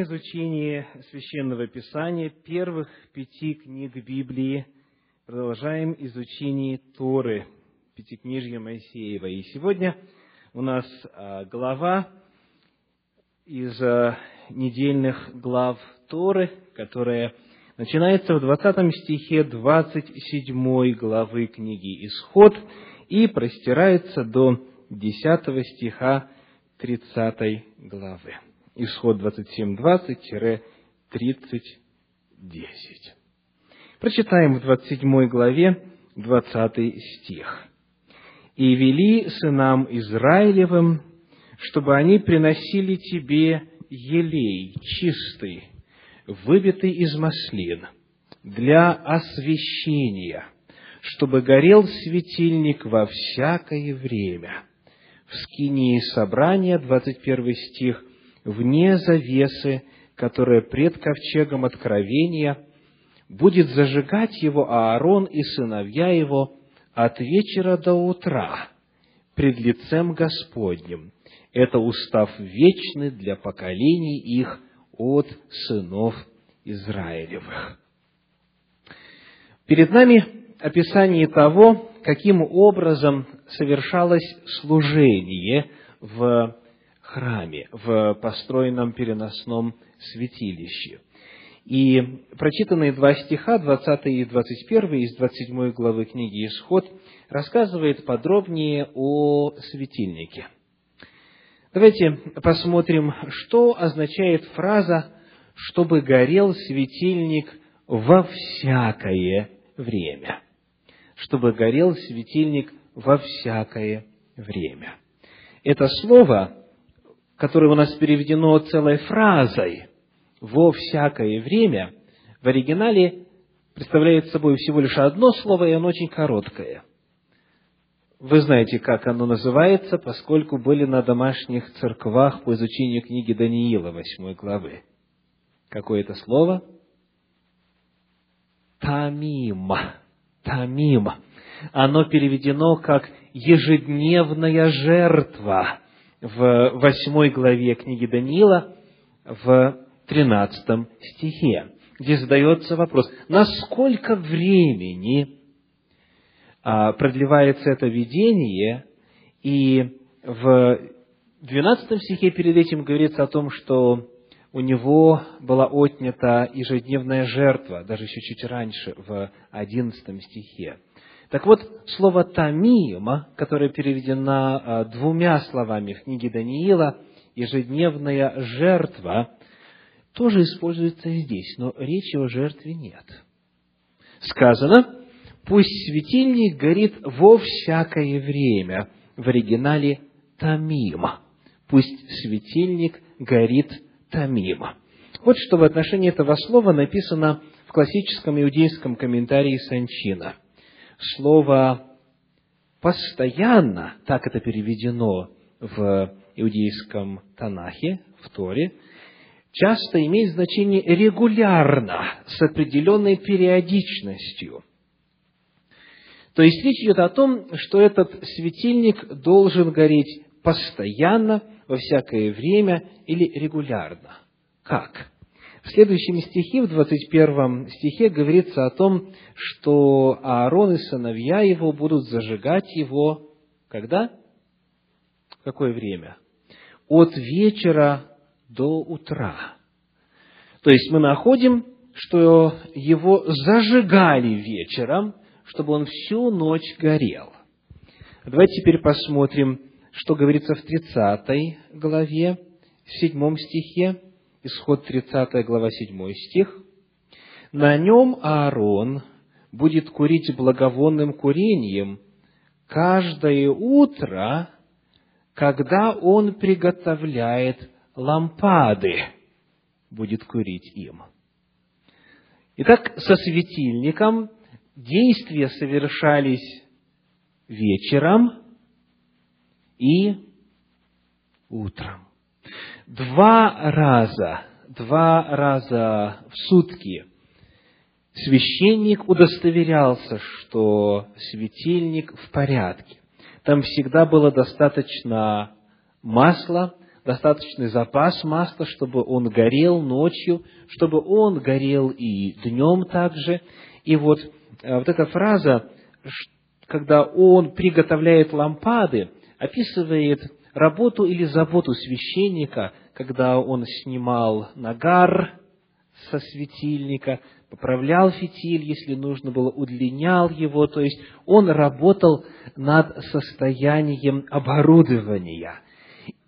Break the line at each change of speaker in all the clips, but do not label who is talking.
изучении Священного Писания, первых пяти книг Библии, продолжаем изучение Торы, Пятикнижья Моисеева. И сегодня у нас а, глава из а, недельных глав Торы, которая начинается в 20 стихе 27 главы книги «Исход» и простирается до 10 стиха 30 главы. Исход 27.20-30.10. Прочитаем в 27 главе 20 стих. «И вели сынам Израилевым, чтобы они приносили тебе елей чистый, выбитый из маслин, для освящения, чтобы горел светильник во всякое время». В скинии собрания, 21 стих, вне завесы, которая пред ковчегом откровения, будет зажигать его Аарон и сыновья его от вечера до утра пред лицем Господним. Это устав вечный для поколений их от сынов Израилевых. Перед нами описание того, каким образом совершалось служение в храме, в построенном переносном святилище. И прочитанные два стиха, 20 и 21 из 27 главы книги «Исход», рассказывает подробнее о светильнике. Давайте посмотрим, что означает фраза «чтобы горел светильник во всякое время». Чтобы горел светильник во всякое время. Это слово которое у нас переведено целой фразой «во всякое время», в оригинале представляет собой всего лишь одно слово, и оно очень короткое. Вы знаете, как оно называется, поскольку были на домашних церквах по изучению книги Даниила, восьмой главы. Какое это слово? Тамим. Тамим. Оно переведено как ежедневная жертва в восьмой главе книги Даниила, в тринадцатом стихе, где задается вопрос, насколько времени а, продлевается это видение, и в двенадцатом стихе перед этим говорится о том, что у него была отнята ежедневная жертва, даже еще чуть раньше, в одиннадцатом стихе. Так вот, слово «тамима», которое переведено а, двумя словами в книге Даниила, ежедневная жертва, тоже используется здесь, но речи о жертве нет. Сказано, пусть светильник горит во всякое время, в оригинале «тамима». Пусть светильник горит тамима. Вот что в отношении этого слова написано в классическом иудейском комментарии Санчина – слово «постоянно», так это переведено в иудейском Танахе, в Торе, часто имеет значение регулярно, с определенной периодичностью. То есть речь идет о том, что этот светильник должен гореть постоянно, во всякое время или регулярно. Как? В следующем стихе, в 21 стихе, говорится о том, что Аарон и сыновья его будут зажигать его когда? Какое время? От вечера до утра. То есть мы находим, что его зажигали вечером, чтобы он всю ночь горел. Давайте теперь посмотрим, что говорится в 30 главе, в 7 стихе. Исход 30 глава 7 стих. «На нем Аарон будет курить благовонным курением каждое утро, когда он приготовляет лампады, будет курить им». Итак, со светильником действия совершались вечером и утром два раза, два раза в сутки священник удостоверялся, что светильник в порядке. Там всегда было достаточно масла, достаточный запас масла, чтобы он горел ночью, чтобы он горел и днем также. И вот, э, вот эта фраза, когда он приготовляет лампады, описывает работу или заботу священника, когда он снимал нагар со светильника, поправлял фитиль, если нужно было, удлинял его, то есть он работал над состоянием оборудования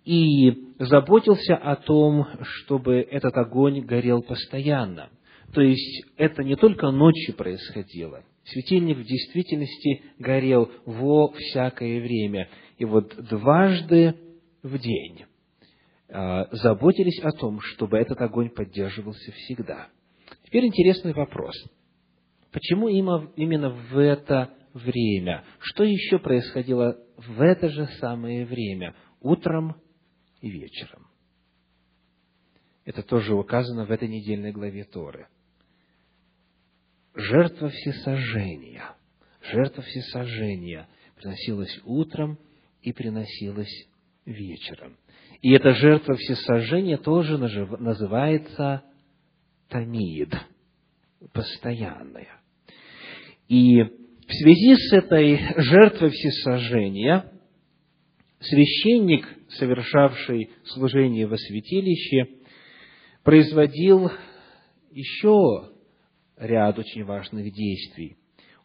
и заботился о том, чтобы этот огонь горел постоянно. То есть это не только ночью происходило, светильник в действительности горел во всякое время. И вот дважды в день а, заботились о том, чтобы этот огонь поддерживался всегда – Теперь интересный вопрос. Почему именно в это время? Что еще происходило в это же самое время, утром и вечером? Это тоже указано в этой недельной главе Торы. Жертва всесожжения. Жертва всесожжения приносилась утром и приносилась вечером. И эта жертва всесожжения тоже называется тамид, постоянная. И в связи с этой жертвой всесожжения священник, совершавший служение во святилище, производил еще ряд очень важных действий.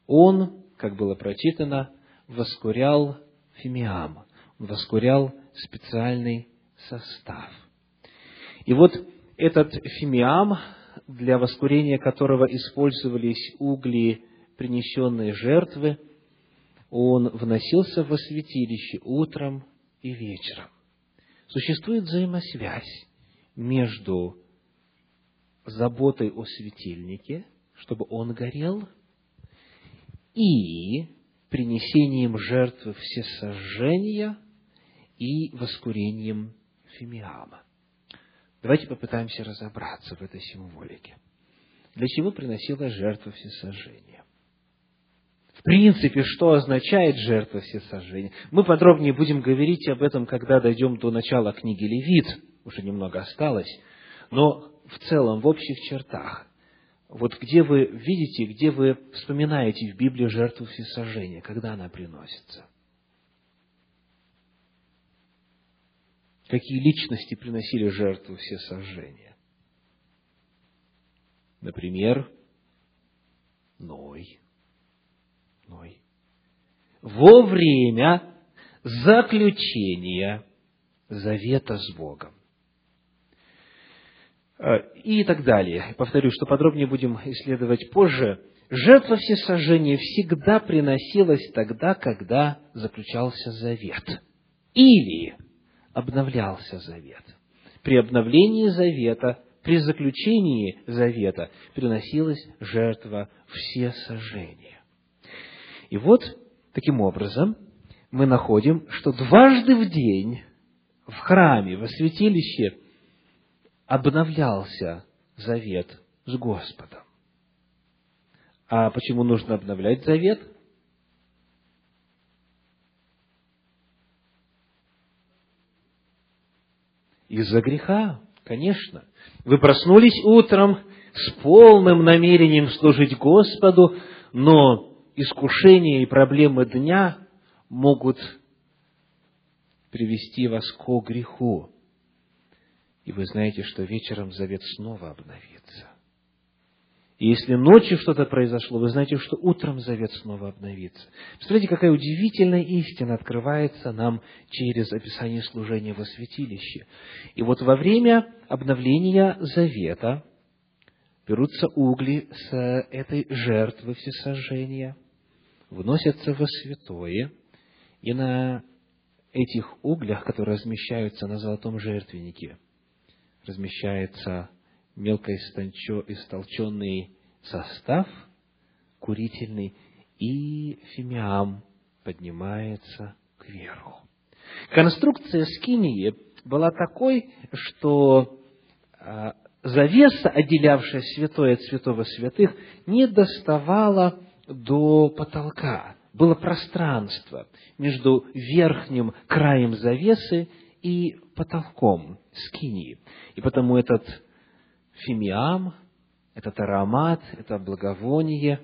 Он, как было прочитано, воскурял фимиам, воскурял специальный состав. И вот этот фимиам для воскурения которого использовались угли принесенные жертвы, он вносился во святилище утром и вечером. Существует взаимосвязь между заботой о светильнике, чтобы он горел, и принесением жертвы всесожжения и воскурением фимиама. Давайте попытаемся разобраться в этой символике. Для чего приносила жертва всесожжения? В принципе, что означает жертва всесожжения? Мы подробнее будем говорить об этом, когда дойдем до начала книги Левит. Уже немного осталось. Но в целом, в общих чертах, вот где вы видите, где вы вспоминаете в Библии жертву всесожжения, когда она приносится – какие личности приносили жертву все сожжения. Например, Ной. Ной. Во время заключения завета с Богом. А, и так далее. Повторю, что подробнее будем исследовать позже. Жертва всесожжения всегда приносилась тогда, когда заключался завет. Или обновлялся завет. При обновлении завета, при заключении завета приносилась жертва все сожжения. И вот, таким образом, мы находим, что дважды в день в храме, во святилище обновлялся завет с Господом. А почему нужно обновлять завет? Из-за греха, конечно. Вы проснулись утром с полным намерением служить Господу, но искушения и проблемы дня могут привести вас к греху. И вы знаете, что вечером завет снова обновится. И если ночью что-то произошло, вы знаете, что утром завет снова обновится. Представляете, какая удивительная истина открывается нам через описание служения во святилище. И вот во время обновления завета берутся угли с этой жертвы всесожжения, вносятся во святое, и на этих углях, которые размещаются на золотом жертвеннике, размещается мелко истолченный состав курительный, и фимиам поднимается кверху. Конструкция скинии была такой, что а, завеса, отделявшая святое от святого святых, не доставала до потолка. Было пространство между верхним краем завесы и потолком скинии. И потому этот фимиам, этот аромат, это благовоние,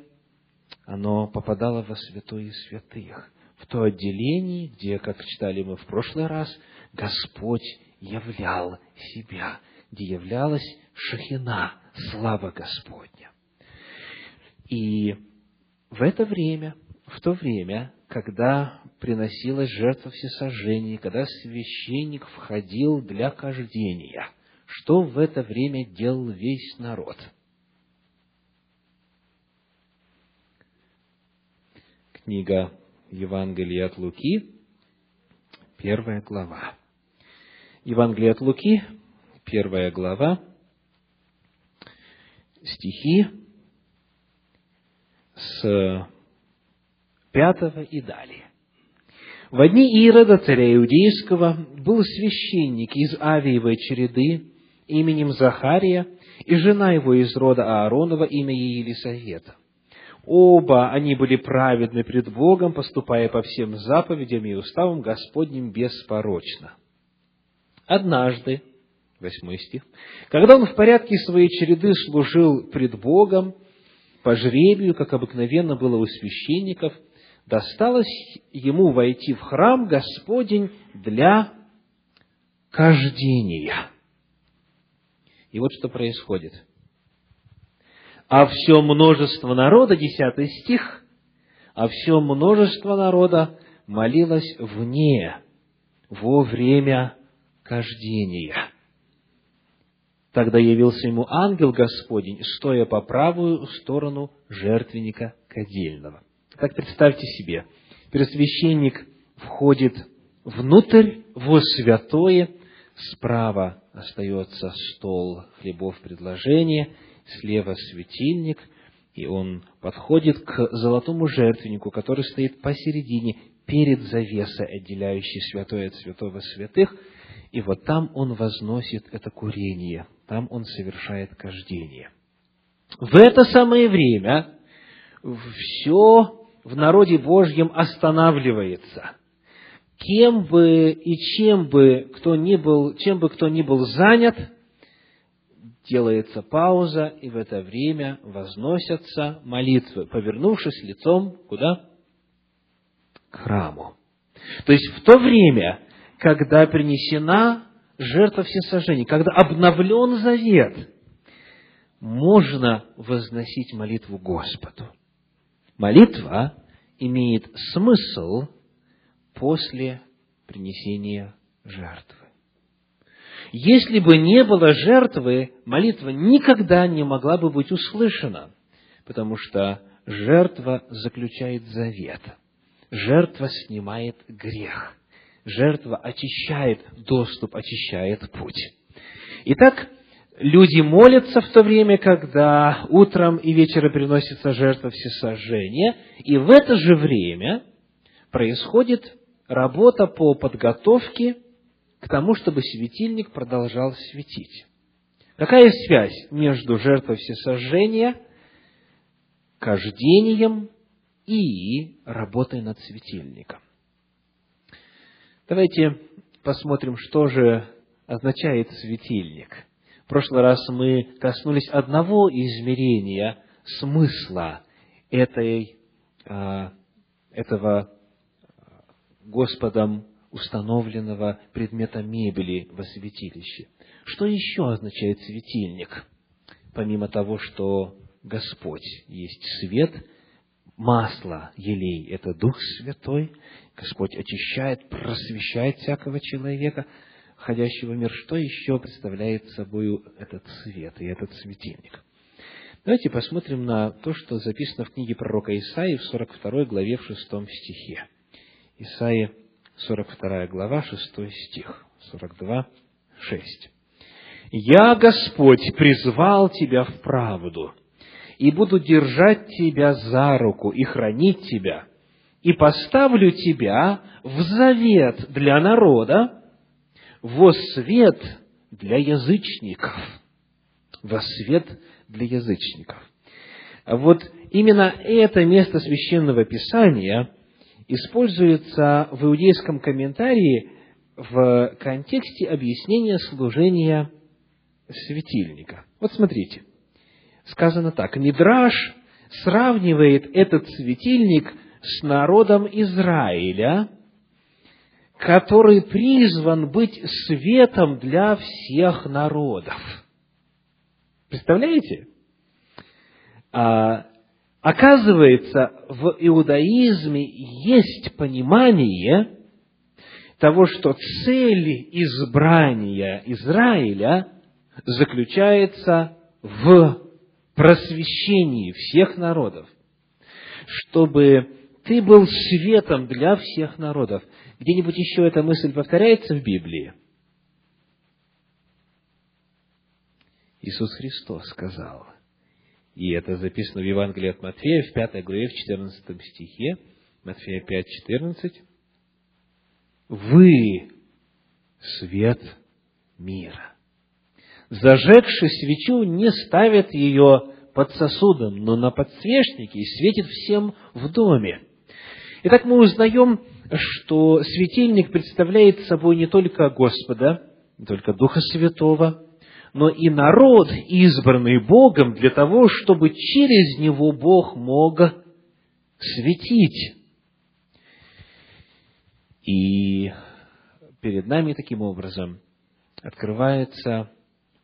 оно попадало во святое святых, в то отделение, где, как читали мы в прошлый раз, Господь являл себя, где являлась шахина, слава Господня. И в это время, в то время, когда приносилась жертва всесожжения, когда священник входил для кождения, что в это время делал весь народ? Книга Евангелия от Луки, первая глава. Евангелие от Луки, первая глава, стихи с пятого и далее. В одни Ирода, царя Иудейского, был священник из Авиевой череды именем Захария, и жена его из рода Ааронова, имя ей Елисавета. Оба они были праведны пред Богом, поступая по всем заповедям и уставам Господним беспорочно. Однажды, восьмой стих, когда он в порядке своей череды служил пред Богом, по жребию, как обыкновенно было у священников, досталось ему войти в храм Господень для кождения. И вот что происходит – а все множество народа, десятый стих, а все множество народа молилось вне, во время кождения. Тогда явился ему ангел Господень, стоя по правую сторону жертвенника кадильного. Так представьте себе, первосвященник входит внутрь, во святое, справа остается стол хлебов предложения, слева светильник, и он подходит к золотому жертвеннику, который стоит посередине, перед завесой, отделяющей святое от святого святых, и вот там он возносит это курение, там он совершает кождение. В это самое время все в народе Божьем останавливается. Кем бы и чем бы кто ни был, чем бы кто ни был занят – делается пауза, и в это время возносятся молитвы, повернувшись лицом куда? К храму. То есть в то время, когда принесена жертва всесожжения, когда обновлен завет, можно возносить молитву Господу. Молитва имеет смысл после принесения жертвы. Если бы не было жертвы, молитва никогда не могла бы быть услышана, потому что жертва заключает завет. Жертва снимает грех. Жертва очищает доступ, очищает путь. Итак, люди молятся в то время, когда утром и вечером приносится жертва всесожжения, и в это же время происходит работа по подготовке к тому, чтобы светильник продолжал светить. Какая связь между жертвой всесожжения, кождением и работой над светильником? Давайте посмотрим, что же означает светильник. В прошлый раз мы коснулись одного измерения смысла этой, а, этого Господом установленного предмета мебели во святилище. Что еще означает светильник? Помимо того, что Господь есть свет, масло, елей – это Дух Святой, Господь очищает, просвещает всякого человека, ходящего в мир. Что еще представляет собой этот свет и этот светильник? Давайте посмотрим на то, что записано в книге пророка Исаии в 42 главе в 6 стихе. Исаия 42 глава, 6 стих, 42, 6. «Я, Господь, призвал тебя в правду, и буду держать тебя за руку и хранить тебя, и поставлю тебя в завет для народа, во свет для язычников». Во свет для язычников. Вот именно это место священного писания – используется в иудейском комментарии в контексте объяснения служения светильника. Вот смотрите, сказано так, Мидраш сравнивает этот светильник с народом Израиля, который призван быть светом для всех народов. Представляете? А, оказывается, в иудаизме есть понимание того, что цель избрания Израиля заключается в просвещении всех народов, чтобы ты был светом для всех народов. Где-нибудь еще эта мысль повторяется в Библии? Иисус Христос сказал, и это записано в Евангелии от Матфея, в 5 главе, в 14 стихе, Матфея 5, 14, «Вы свет мира». Зажегший свечу не ставит ее под сосудом, но на подсвечнике и светит всем в доме. Итак, мы узнаем, что светильник представляет собой не только Господа, не только Духа Святого, но и народ, избранный Богом для того, чтобы через него Бог мог светить. И перед нами таким образом открывается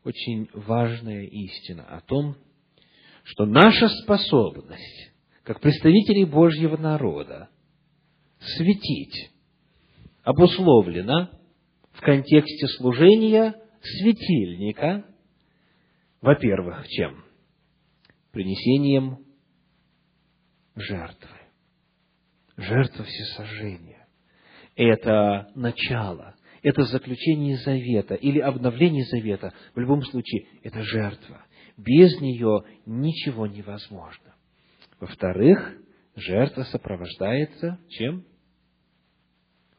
очень важная истина о том, что наша способность, как представителей Божьего народа, светить, обусловлена в контексте служения светильника, во-первых, чем? Принесением жертвы. Жертва всесожжения. Это начало, это заключение завета или обновление завета. В любом случае, это жертва. Без нее ничего невозможно. Во-вторых, жертва сопровождается чем?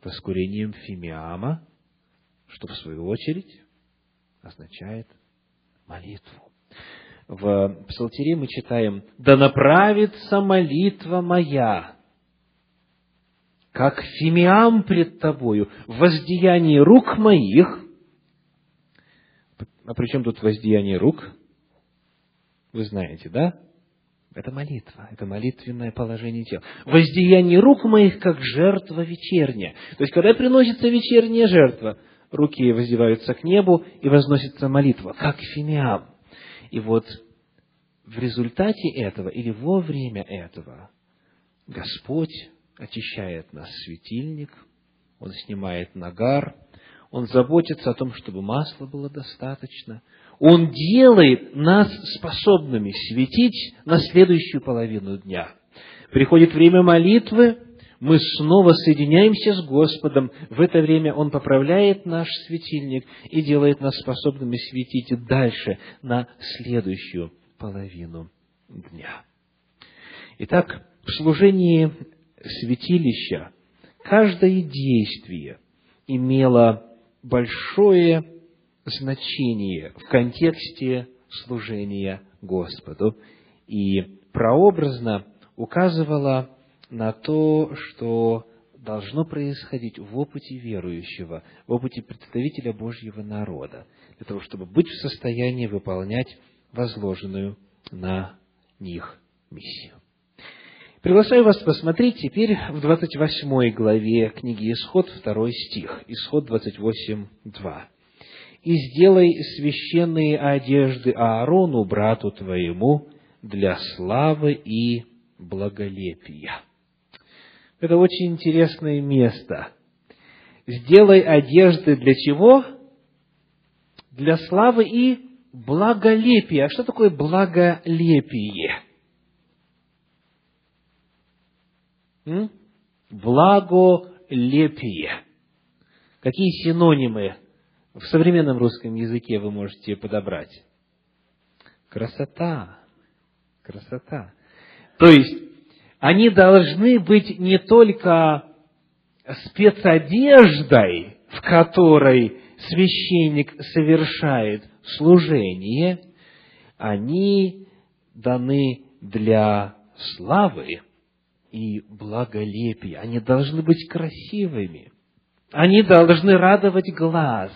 Воскурением фимиама, что в свою очередь означает молитву. В Псалтире мы читаем «Да направится молитва моя, как фимиам пред тобою, в воздеянии рук моих». А при чем тут воздеяние рук? Вы знаете, да? Это молитва, это молитвенное положение тела. Воздеяние рук моих, как жертва вечерняя. То есть, когда приносится вечерняя жертва, руки воздеваются к небу и возносится молитва, как фимиам. И вот в результате этого или во время этого Господь очищает нас светильник, Он снимает нагар, Он заботится о том, чтобы масла было достаточно, Он делает нас способными светить на следующую половину дня. Приходит время молитвы, мы снова соединяемся с Господом. В это время Он поправляет наш светильник и делает нас способными светить дальше на следующую половину дня. Итак, в служении святилища каждое действие имело большое значение в контексте служения Господу и прообразно указывало на то, что должно происходить в опыте верующего, в опыте представителя Божьего народа, для того, чтобы быть в состоянии выполнять возложенную на них миссию. Приглашаю вас посмотреть теперь в 28 главе книги Исход, 2 стих, Исход 28, 2. «И сделай священные одежды Аарону, брату твоему, для славы и благолепия». Это очень интересное место. Сделай одежды для чего? Для славы и благолепия. А что такое благолепие? М? Благолепие. Какие синонимы в современном русском языке вы можете подобрать? Красота. Красота. То есть, они должны быть не только спецодеждой, в которой священник совершает служение, они даны для славы и благолепия. Они должны быть красивыми. Они должны радовать глаз.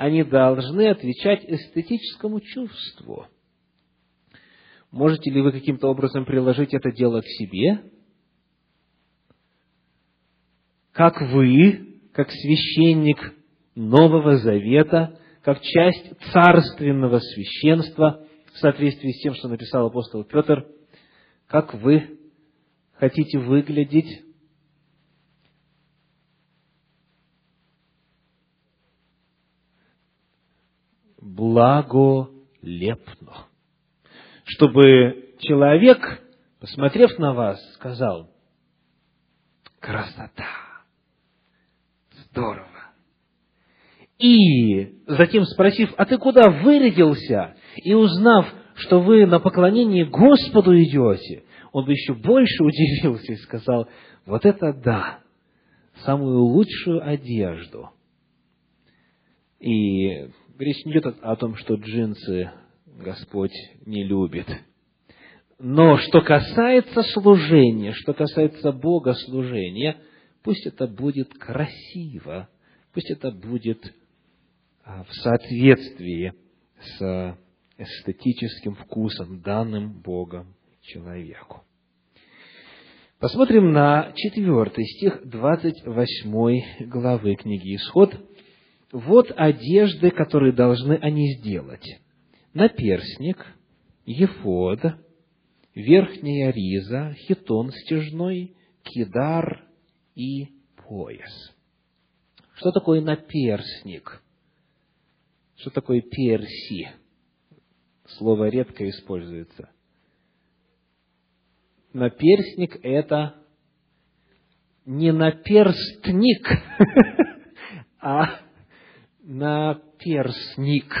Они должны отвечать эстетическому чувству. Можете ли вы каким-то образом приложить это дело к себе? Как вы, как священник Нового Завета, как часть царственного священства, в соответствии с тем, что написал апостол Петр, как вы хотите выглядеть благолепно. Чтобы человек, посмотрев на вас, сказал, красота, здорово. И затем спросив, а ты куда вырядился? И узнав, что вы на поклонение Господу идете, он бы еще больше удивился и сказал, вот это да, самую лучшую одежду. И речь не идет о том, что джинсы Господь не любит. Но что касается служения, что касается богослужения, пусть это будет красиво, пусть это будет а, в соответствии с эстетическим вкусом, данным Богом человеку. Посмотрим на четвертый стих 28 главы книги Исход. Вот одежды, которые должны они сделать. Наперсник, ефод, верхняя риза, хитон стяжной, кидар и пояс. Что такое наперсник? Что такое перси? Слово редко используется. Наперстник – это не наперстник, а наперсник.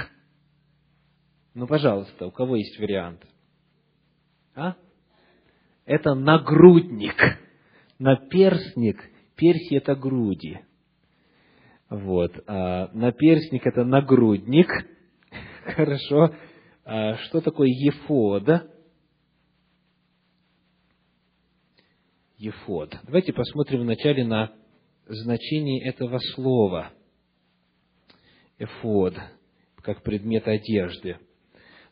Ну, пожалуйста, у кого есть вариант? А? Это нагрудник. Наперстник. Перси – это груди. Вот. А наперстник – это нагрудник. Хорошо. А что такое ефода? Ефод. Давайте посмотрим вначале на значение этого слова. Эфод, как предмет одежды.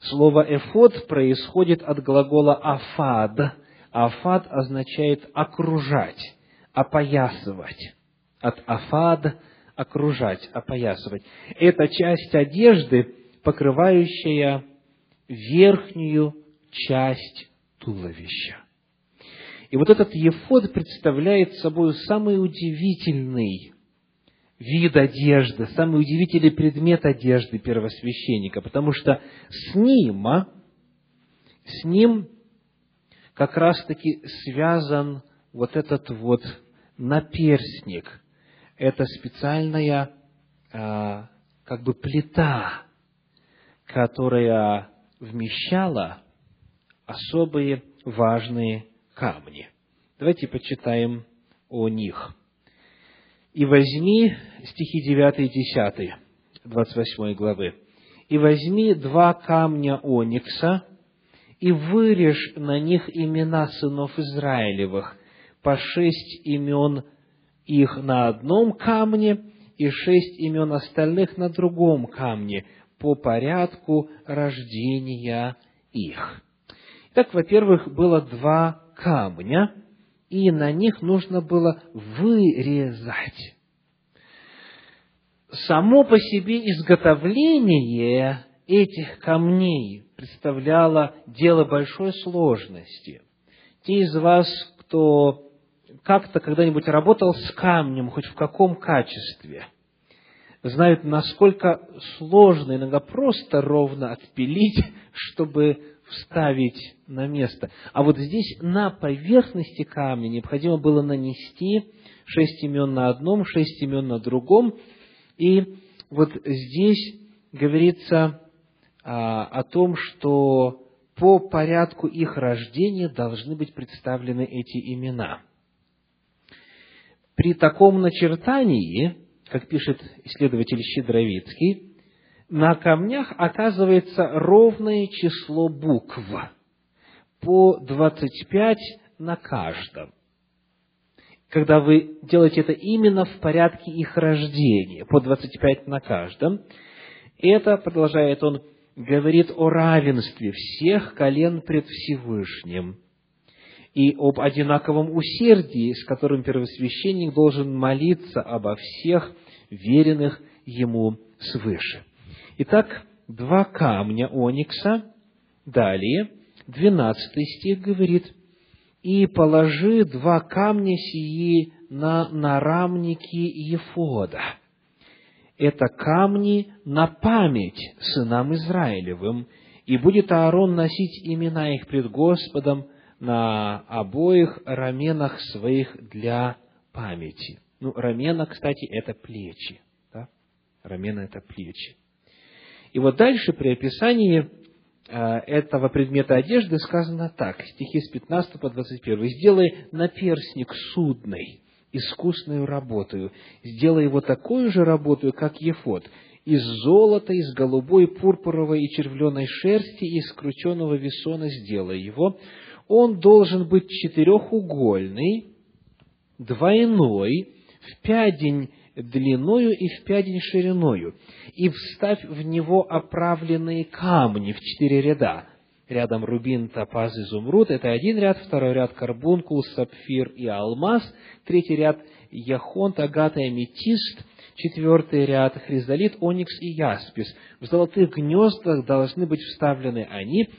Слово эфод происходит от глагола афад. Афад означает окружать, опоясывать. От афад – окружать, опоясывать. Это часть одежды, покрывающая верхнюю часть туловища. И вот этот ефод представляет собой самый удивительный вид одежды, самый удивительный предмет одежды первосвященника, потому что с ним, а, с ним как раз-таки связан вот этот вот наперстник. Это специальная а, как бы плита, которая вмещала особые важные камни. Давайте почитаем о них. «И возьми» стихи 9 и 10, 28 главы. «И возьми два камня оникса, и вырежь на них имена сынов Израилевых, по шесть имен их на одном камне, и шесть имен остальных на другом камне, по порядку рождения их». Итак, во-первых, было два камня, и на них нужно было вырезать. Само по себе изготовление этих камней представляло дело большой сложности. Те из вас, кто как-то когда-нибудь работал с камнем, хоть в каком качестве, знают, насколько сложно иногда просто ровно отпилить, чтобы вставить на место. А вот здесь на поверхности камня необходимо было нанести шесть имен на одном, шесть имен на другом. И вот здесь говорится а, о том, что по порядку их рождения должны быть представлены эти имена. При таком начертании, как пишет исследователь Щедровицкий, на камнях оказывается ровное число букв, по 25 на каждом. когда вы делаете это именно в порядке их рождения, по 25 на каждом, это, продолжает он, говорит о равенстве всех колен пред Всевышним и об одинаковом усердии, с которым первосвященник должен молиться обо всех веренных ему свыше. Итак, два камня оникса. Далее, двенадцатый стих говорит, «И положи два камня сии на нарамники Ефода». Это камни на память сынам Израилевым, и будет Аарон носить имена их пред Господом на обоих раменах своих для памяти. Ну, рамена, кстати, это плечи. Да? Рамена – это плечи. И вот дальше при описании а, этого предмета одежды сказано так, стихи с 15 по 21. «Сделай наперсник судный, искусную работаю, сделай его такой же работаю, как ефод, из золота, из голубой, пурпуровой и червленой шерсти, из скрученного весона сделай его. Он должен быть четырехугольный, двойной, в пядень длиною и в пядень шириною, и вставь в него оправленные камни в четыре ряда. Рядом рубин, топаз, изумруд – это один ряд, второй ряд – карбункул, сапфир и алмаз, третий ряд – яхонт, агат и аметист, четвертый ряд – хризолит, оникс и яспис. В золотых гнездах должны быть вставлены они.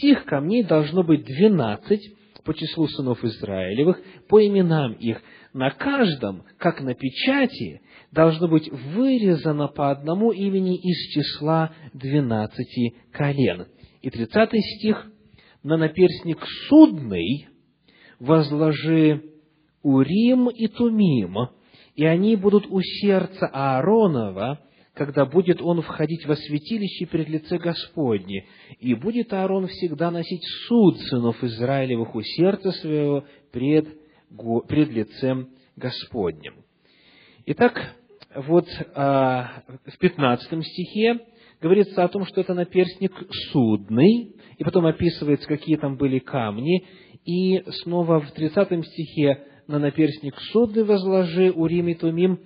Сих камней должно быть двенадцать по числу сынов Израилевых, по именам их. На каждом, как на печати, должно быть вырезано по одному имени из числа двенадцати колен. И тридцатый стих. На наперстник судный возложи Урим и Тумим, и они будут у сердца Ааронова, когда будет он входить во святилище пред лице Господне, и будет Аарон всегда носить суд сынов Израилевых у сердца своего пред, пред лицем Господним. Итак, вот а, в 15 стихе говорится о том, что это наперстник судный, и потом описывается, какие там были камни, и снова в 30 стихе на наперстник судный возложи Урим и Тумим,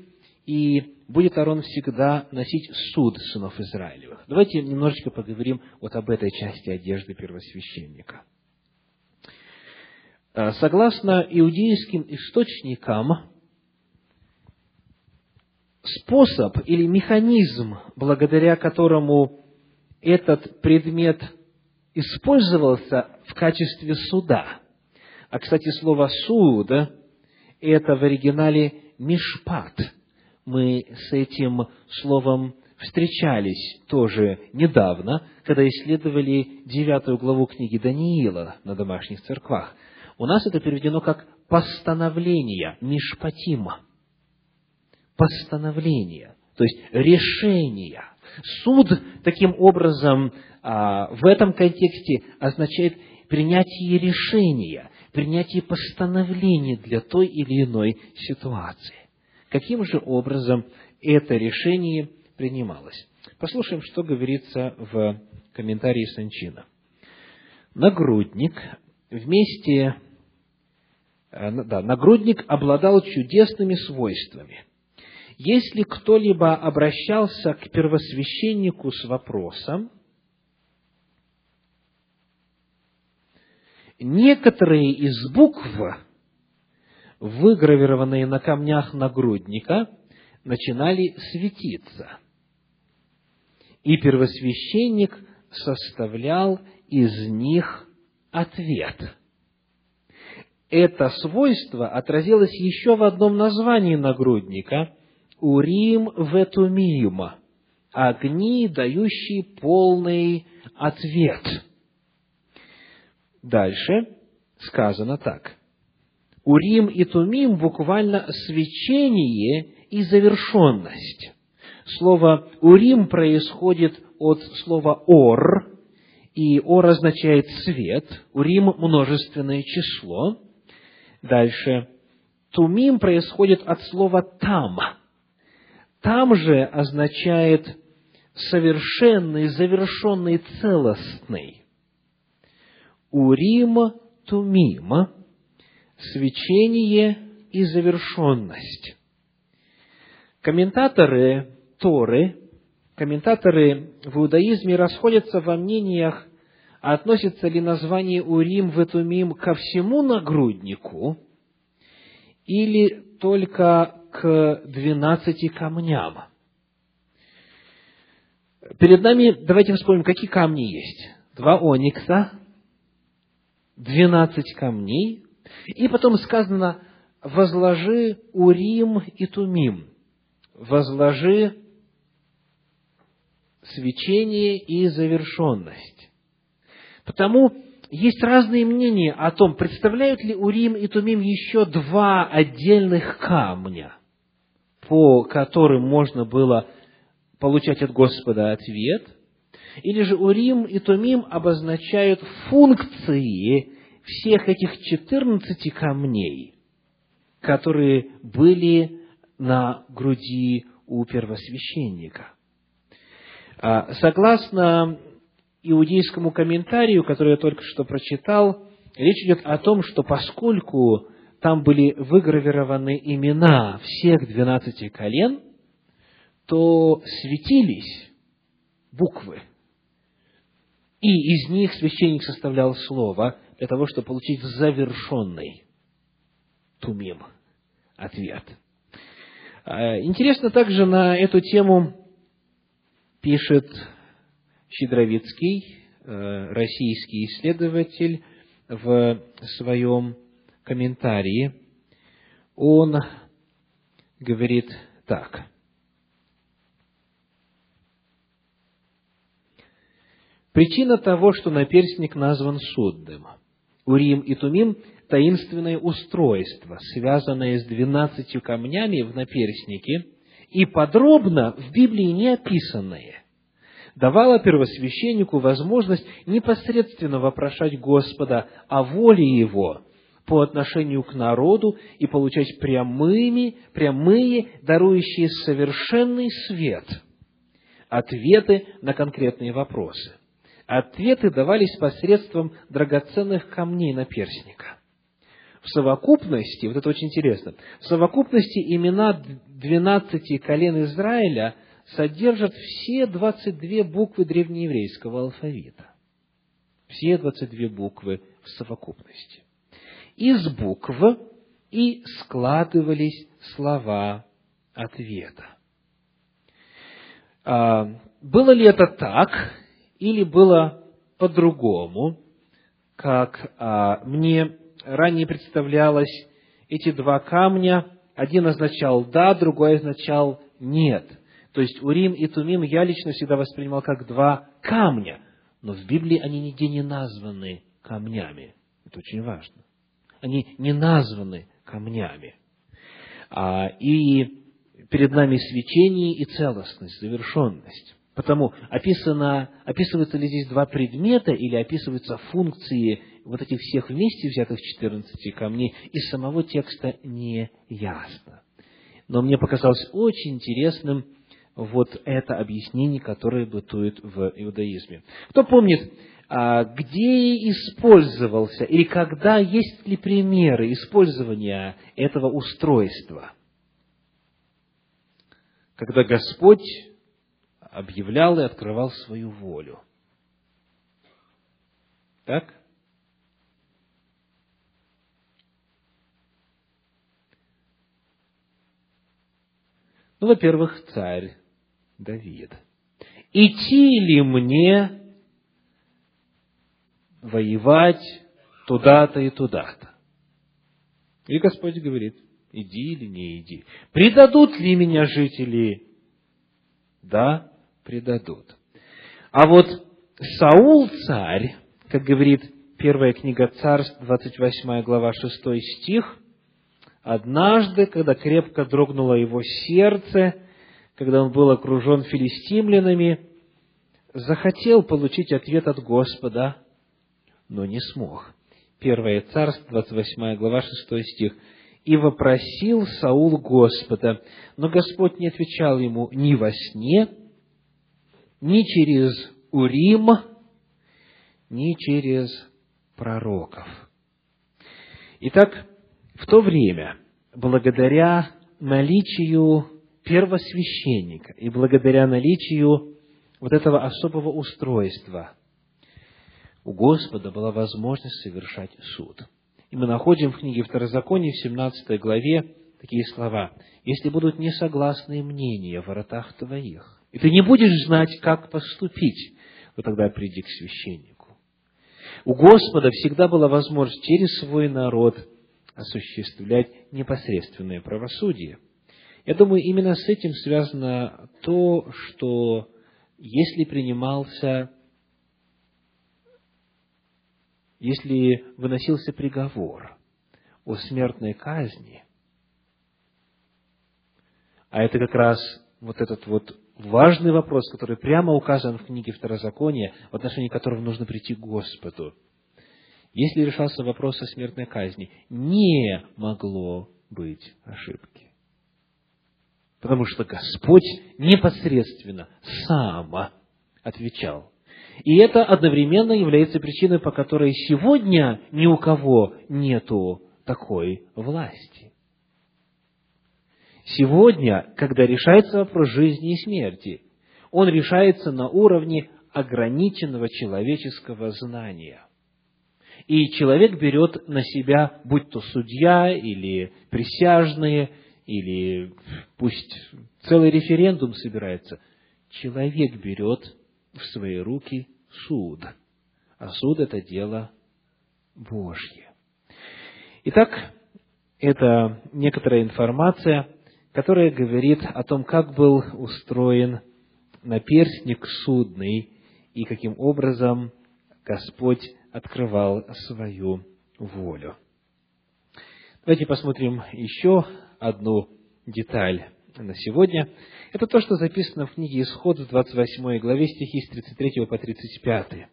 и будет Арон всегда носить суд сынов Израилевых. Давайте немножечко поговорим вот об этой части одежды первосвященника. А, согласно иудейским источникам, способ или механизм, благодаря которому этот предмет использовался в качестве суда. А, кстати, слово «суд» – это в оригинале «мишпат». Мы с этим словом встречались тоже недавно, когда исследовали девятую главу книги Даниила на домашних церквах. У нас это переведено как «постановление», «мишпатима» постановления, то есть решения. Суд, таким образом, а, в этом контексте означает принятие решения, принятие постановления для той или иной ситуации. Каким же образом это решение принималось? Послушаем, что говорится в комментарии Санчина. Нагрудник вместе, да, нагрудник обладал чудесными свойствами – если кто-либо обращался к первосвященнику с вопросом, некоторые из букв, выгравированные на камнях нагрудника, начинали светиться. И первосвященник составлял из них ответ. Это свойство отразилось еще в одном названии нагрудника Урим ветумим, огни, дающие полный ответ. Дальше сказано так. Урим и Тумим буквально свечение и завершенность. Слово Урим происходит от слова Ор, и Ор означает свет, Урим – множественное число. Дальше. Тумим происходит от слова Там, там же означает совершенный, завершенный, целостный. Урим тумим – свечение и завершенность. Комментаторы Торы, комментаторы в иудаизме расходятся во мнениях, относится ли название Урим в Этумим ко всему нагруднику или только к двенадцати камням. Перед нами, давайте вспомним, какие камни есть. Два оникса, двенадцать камней, и потом сказано, возложи Урим и Тумим, возложи свечение и завершенность. Потому есть разные мнения о том, представляют ли Урим и Тумим еще два отдельных камня, по которым можно было получать от Господа ответ, или же Урим и Тумим обозначают функции всех этих четырнадцати камней, которые были на груди у первосвященника. А, согласно иудейскому комментарию, который я только что прочитал, речь идет о том, что поскольку там были выгравированы имена всех двенадцати колен, то светились буквы. И из них священник составлял слово для того, чтобы получить завершенный тумим ответ. А, интересно также на эту тему пишет Щедровицкий, э, российский исследователь, в своем комментарии. Он говорит так. Причина того, что наперстник назван судным. Урим и Тумим – таинственное устройство, связанное с двенадцатью камнями в наперстнике и подробно в Библии не описанное давала первосвященнику возможность непосредственно вопрошать Господа о воле Его по отношению к народу и получать прямыми, прямые, дарующие совершенный свет, ответы на конкретные вопросы. Ответы давались посредством драгоценных камней наперстника. В совокупности, вот это очень интересно, в совокупности имена двенадцати колен Израиля – содержат все 22 буквы древнееврейского алфавита. Все 22 буквы в совокупности. Из букв и складывались слова ответа. А, было ли это так, или было по-другому, как а, мне ранее представлялось, эти два камня, один означал «да», другой означал «нет». То есть Урим и Тумим я лично всегда воспринимал как два камня, но в Библии они нигде не названы камнями. Это очень важно. Они не названы камнями. А, и перед нами свечение и целостность, завершенность. Потому описано, описываются ли здесь два предмета или описываются функции вот этих всех вместе взятых 14 камней, из самого текста не ясно. Но мне показалось очень интересным вот это объяснение, которое бытует в иудаизме. Кто помнит, а, где использовался или когда есть ли примеры использования этого устройства? Когда Господь объявлял и открывал свою волю. Так? Ну, во-первых, царь Давид. Идти ли мне воевать туда-то и туда-то? И Господь говорит, иди или не иди. Предадут ли меня жители? Да, предадут. А вот Саул царь, как говорит первая книга Царств, 28 глава, 6 стих, однажды, когда крепко дрогнуло его сердце, когда он был окружен филистимлянами, захотел получить ответ от Господа, но не смог. Первое царство, 28 глава, 6 стих. «И вопросил Саул Господа, но Господь не отвечал ему ни во сне, ни через Урим, ни через пророков». Итак, в то время, благодаря наличию первосвященника и благодаря наличию вот этого особого устройства у Господа была возможность совершать суд. И мы находим в книге Второзакония в 17 главе такие слова. «Если будут несогласные мнения в воротах твоих, и ты не будешь знать, как поступить, то тогда приди к священнику». У Господа всегда была возможность через свой народ осуществлять непосредственное правосудие. Я думаю, именно с этим связано то, что если принимался, если выносился приговор о смертной казни, а это как раз вот этот вот важный вопрос, который прямо указан в книге Второзакония, в отношении которого нужно прийти к Господу. Если решался вопрос о смертной казни, не могло быть ошибки. Потому что Господь непосредственно сам отвечал. И это одновременно является причиной, по которой сегодня ни у кого нету такой власти. Сегодня, когда решается вопрос жизни и смерти, он решается на уровне ограниченного человеческого знания. И человек берет на себя, будь то судья или присяжные, или пусть целый референдум собирается, человек берет в свои руки суд. А суд – это дело Божье. Итак, это некоторая информация, которая говорит о том, как был устроен наперстник судный и каким образом Господь открывал свою волю. Давайте посмотрим еще одну деталь на сегодня. Это то, что записано в книге Исход в 28 главе, стихи с 33 по 35.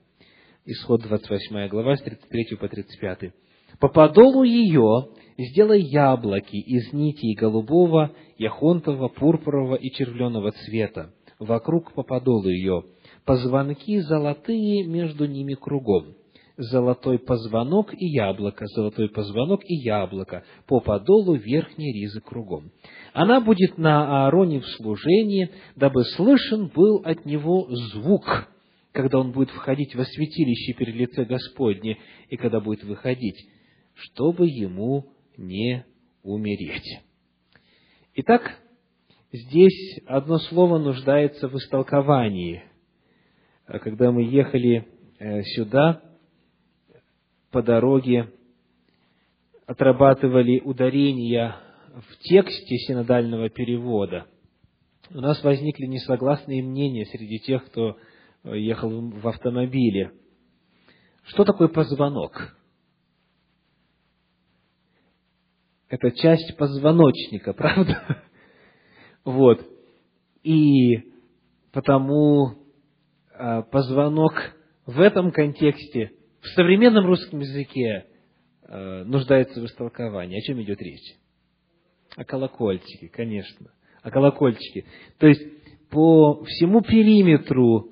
Исход 28 глава, с 33 по 35. «По подолу ее сделай яблоки из нитей голубого, яхонтового, пурпурового и червленого цвета, вокруг по подолу ее, позвонки золотые между ними кругом, золотой позвонок и яблоко, золотой позвонок и яблоко, по подолу верхней ризы кругом. Она будет на Аароне в служении, дабы слышен был от него звук, когда он будет входить во святилище перед лице Господне, и когда будет выходить, чтобы ему не умереть. Итак, здесь одно слово нуждается в истолковании. Когда мы ехали э, сюда, по дороге отрабатывали ударения в тексте синодального перевода, у нас возникли несогласные мнения среди тех, кто э, ехал в автомобиле. Что такое позвонок? Это часть позвоночника, правда? Вот. И потому э, позвонок в этом контексте в современном русском языке э, нуждается в истолковании. О чем идет речь? О колокольчике, конечно. О колокольчике. То есть, по всему периметру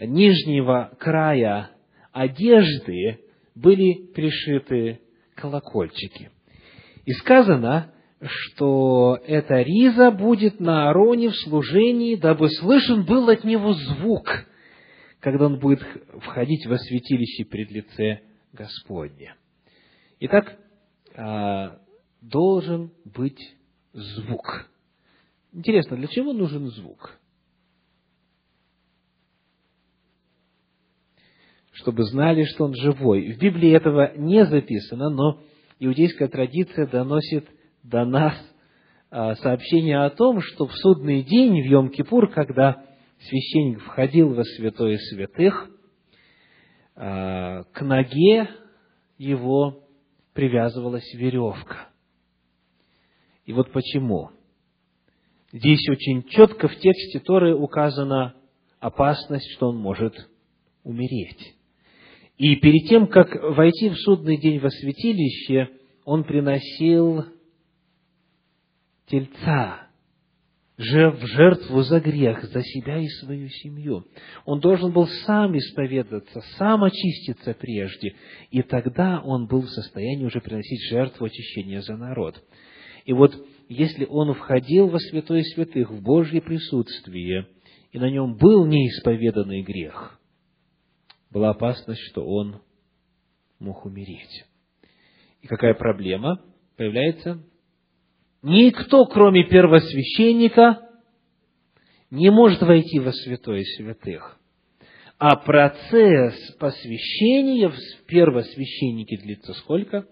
нижнего края одежды были пришиты колокольчики. И сказано, что эта риза будет на Ароне в служении, дабы слышен был от него звук когда он будет входить во святилище пред лице Господне. Итак, а, должен быть звук. Интересно, для чего нужен звук? Чтобы знали, что он живой. В Библии этого не записано, но иудейская традиция доносит до нас а, сообщение о том, что в судный день, в Йом-Кипур, когда священник входил во святое святых, а, к ноге его привязывалась веревка. И вот почему. Здесь очень четко в тексте Торы указана опасность, что он может умереть. И перед тем, как войти в судный день во святилище, он приносил тельца, в жертву за грех, за себя и свою семью. Он должен был сам исповедаться, сам очиститься прежде, и тогда он был в состоянии уже приносить жертву очищения за народ. И вот если он входил во святое святых, в Божье присутствие, и на нем был неисповеданный грех, была опасность, что он мог умереть. И какая проблема появляется? Никто, кроме первосвященника, не может войти во святое святых. А процесс посвящения в первосвященнике длится сколько?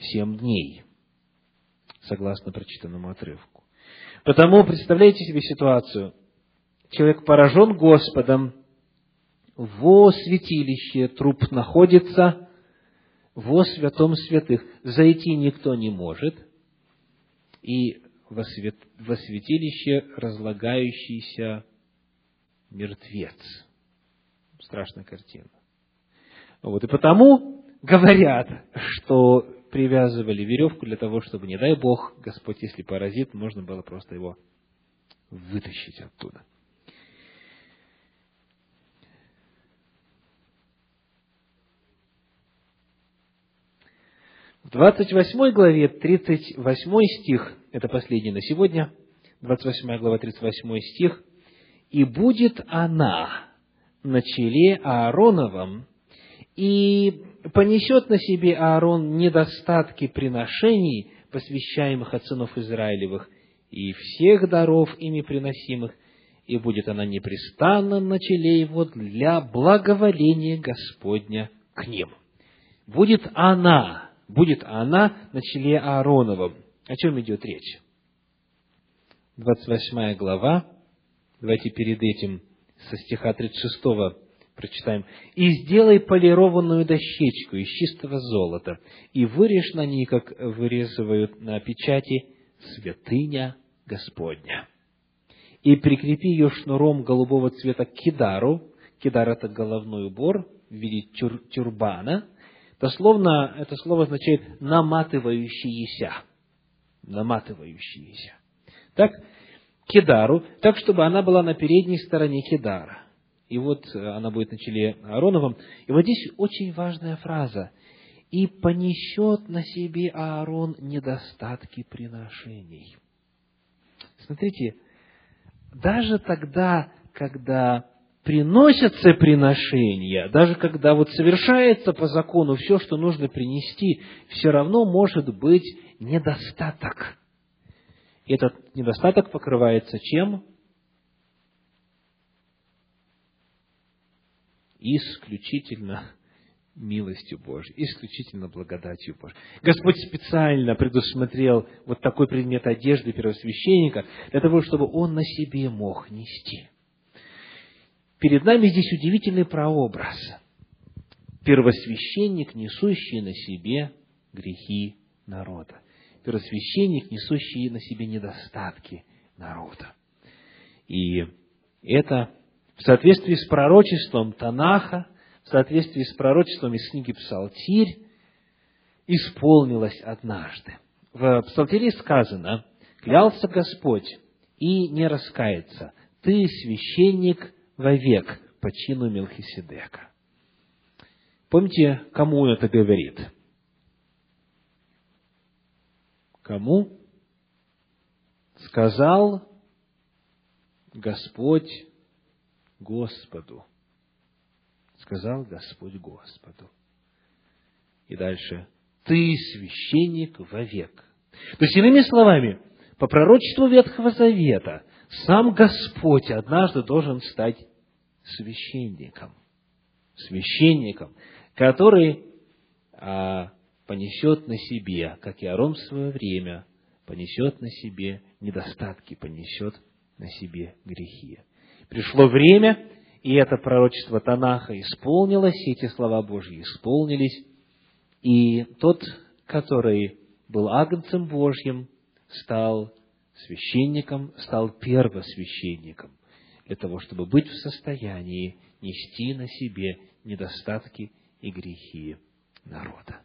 Семь дней, согласно прочитанному отрывку. Потому представляете себе ситуацию. Человек поражен Господом, во святилище труп находится, во святом святых. Зайти никто не может. И во, свят, во святилище разлагающийся мертвец. Страшная картина. Вот, и потому говорят, что привязывали веревку для того, чтобы, не дай Бог, Господь, если паразит, можно было просто его вытащить оттуда. В 28 главе, 38 стих, это последний на сегодня, 28 глава, 38 стих, «И будет она на челе Аароновом, и понесет на себе Аарон недостатки приношений, посвящаемых от сынов Израилевых, и всех даров ими приносимых, и будет она непрестанно на челе его для благоволения Господня к ним». Будет она будет она на челе Аароновом. О чем идет речь? 28 глава, давайте перед этим со стиха 36 прочитаем. «И сделай полированную дощечку из чистого золота, и вырежь на ней, как вырезывают на печати, святыня Господня. И прикрепи ее шнуром голубого цвета к кидару, кидар – это головной убор в виде тюр, тюрбана – Дословно это слово означает наматывающиеся. Наматывающиеся. Так, кедару, так, чтобы она была на передней стороне кедара. И вот э, она будет на челе Аароновом. И вот здесь очень важная фраза. «И понесет на себе Аарон недостатки приношений». Смотрите, даже тогда, когда приносятся приношения, даже когда вот совершается по закону все, что нужно принести, все равно может быть недостаток. Этот недостаток покрывается чем? Исключительно милостью Божьей, исключительно благодатью Божьей. Господь специально предусмотрел вот такой предмет одежды первосвященника для того, чтобы он на себе мог нести – Перед нами здесь удивительный прообраз. Первосвященник, несущий на себе грехи народа. Первосвященник, несущий на себе недостатки народа. И это в соответствии с пророчеством Танаха, в соответствии с пророчеством из книги Псалтирь, исполнилось однажды. В Псалтире сказано, «Клялся Господь и не раскается, ты священник вовек по чину Мелхиседека. Помните, кому он это говорит? Кому? Сказал Господь Господу. Сказал Господь Господу. И дальше. Ты священник вовек. То есть, иными словами, по пророчеству Ветхого Завета, сам Господь однажды должен стать священником. Священником, который а, понесет на себе, как и Арон в свое время, понесет на себе недостатки, понесет на себе грехи. Пришло время, и это пророчество Танаха исполнилось, и эти слова Божьи исполнились, и тот, который был агнцем Божьим, стал священником, стал первосвященником для того, чтобы быть в состоянии нести на себе недостатки и грехи народа.